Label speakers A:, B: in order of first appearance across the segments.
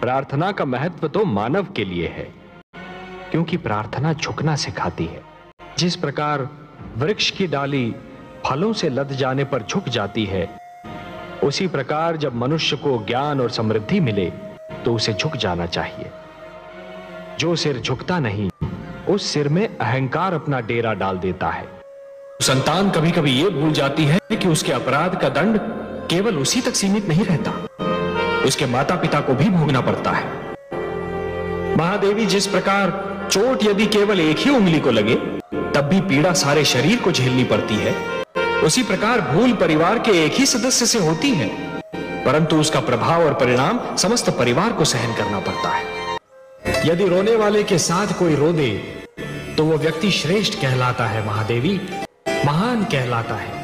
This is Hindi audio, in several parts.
A: प्रार्थना का महत्व तो मानव के लिए है, क्योंकि प्रार्थना झुकना सिखाती है। जिस प्रकार वृक्ष की डाली फलों से लद जाने पर झुक जाती है, उसी प्रकार जब मनुष्य को ज्ञान और समृद्धि मिले तो उसे झुक जाना चाहिए। जो सिर झुकता नहीं, उस सिर में अहंकार अपना डेरा डाल देता है। संतान कभी कभी यह भूल जाती है कि उसके अपराध का दंड केवल उसी तक सीमित नहीं रहता। उसके माता पिता को भी भोगना पड़ता है। महादेवी जिस प्रकार चोट यदि केवल एक ही उंगली को लगे, तब भी पीड़ा सारे शरीर को झेलनी पड़ती है। उसी प्रकार भूल परिवार के एक ही सदस्य से होती है, परंतु उसका प्रभाव और परिणाम समस्त परिवार को सहन करना पड़ता है। यदि रोने वाले के साथ कोई रो दे तो वो व्यक्ति श्रेष्ठ कहलाता है महादेवी, महान कहलाता है।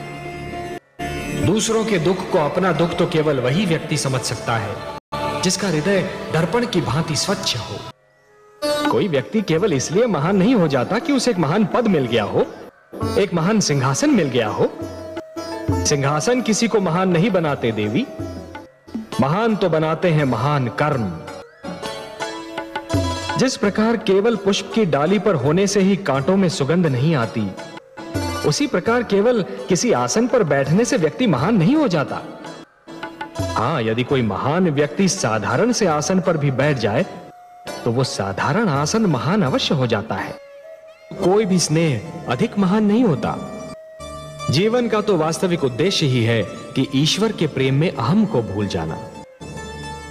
A: दूसरों के दुख को अपना दुख तो केवल वही व्यक्ति समझ सकता है, जिसका हृदय दर्पण की भांति स्वच्छ हो। कोई व्यक्ति केवल इसलिए महान नहीं हो जाता कि उसे एक महान पद मिल गया हो, एक महान सिंहासन मिल गया हो। सिंहासन किसी को महान नहीं बनाते देवी। महान तो बनाते हैं महान कर्म। जिस प्रकार केवल पुष्प की डाली पर होने से ही कांटों में सुगंध नहीं आती उसी प्रकार केवल किसी आसन पर बैठने से व्यक्ति महान नहीं हो जाता। हाँ, यदि कोई महान व्यक्ति साधारण से आसन पर भी बैठ जाए तो वो साधारण आसन महान अवश्य हो जाता है। कोई भी स्नेह अधिक महान नहीं होता। जीवन का तो वास्तविक उद्देश्य ही है कि ईश्वर के प्रेम में अहम को भूल जाना,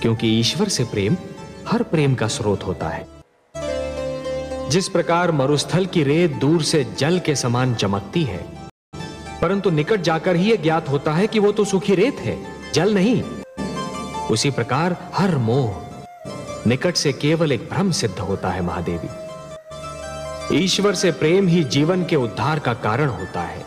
A: क्योंकि ईश्वर से प्रेम हर प्रेम का स्रोत होता है। जिस प्रकार मरुस्थल की रेत दूर से जल के समान चमकती है, परंतु निकट जाकर ही यह ज्ञात होता है कि वो तो सूखी रेत है, जल नहीं। उसी प्रकार हर मोह निकट से केवल एक भ्रम सिद्ध होता है महादेवी। ईश्वर से प्रेम ही जीवन के उद्धार का कारण होता है।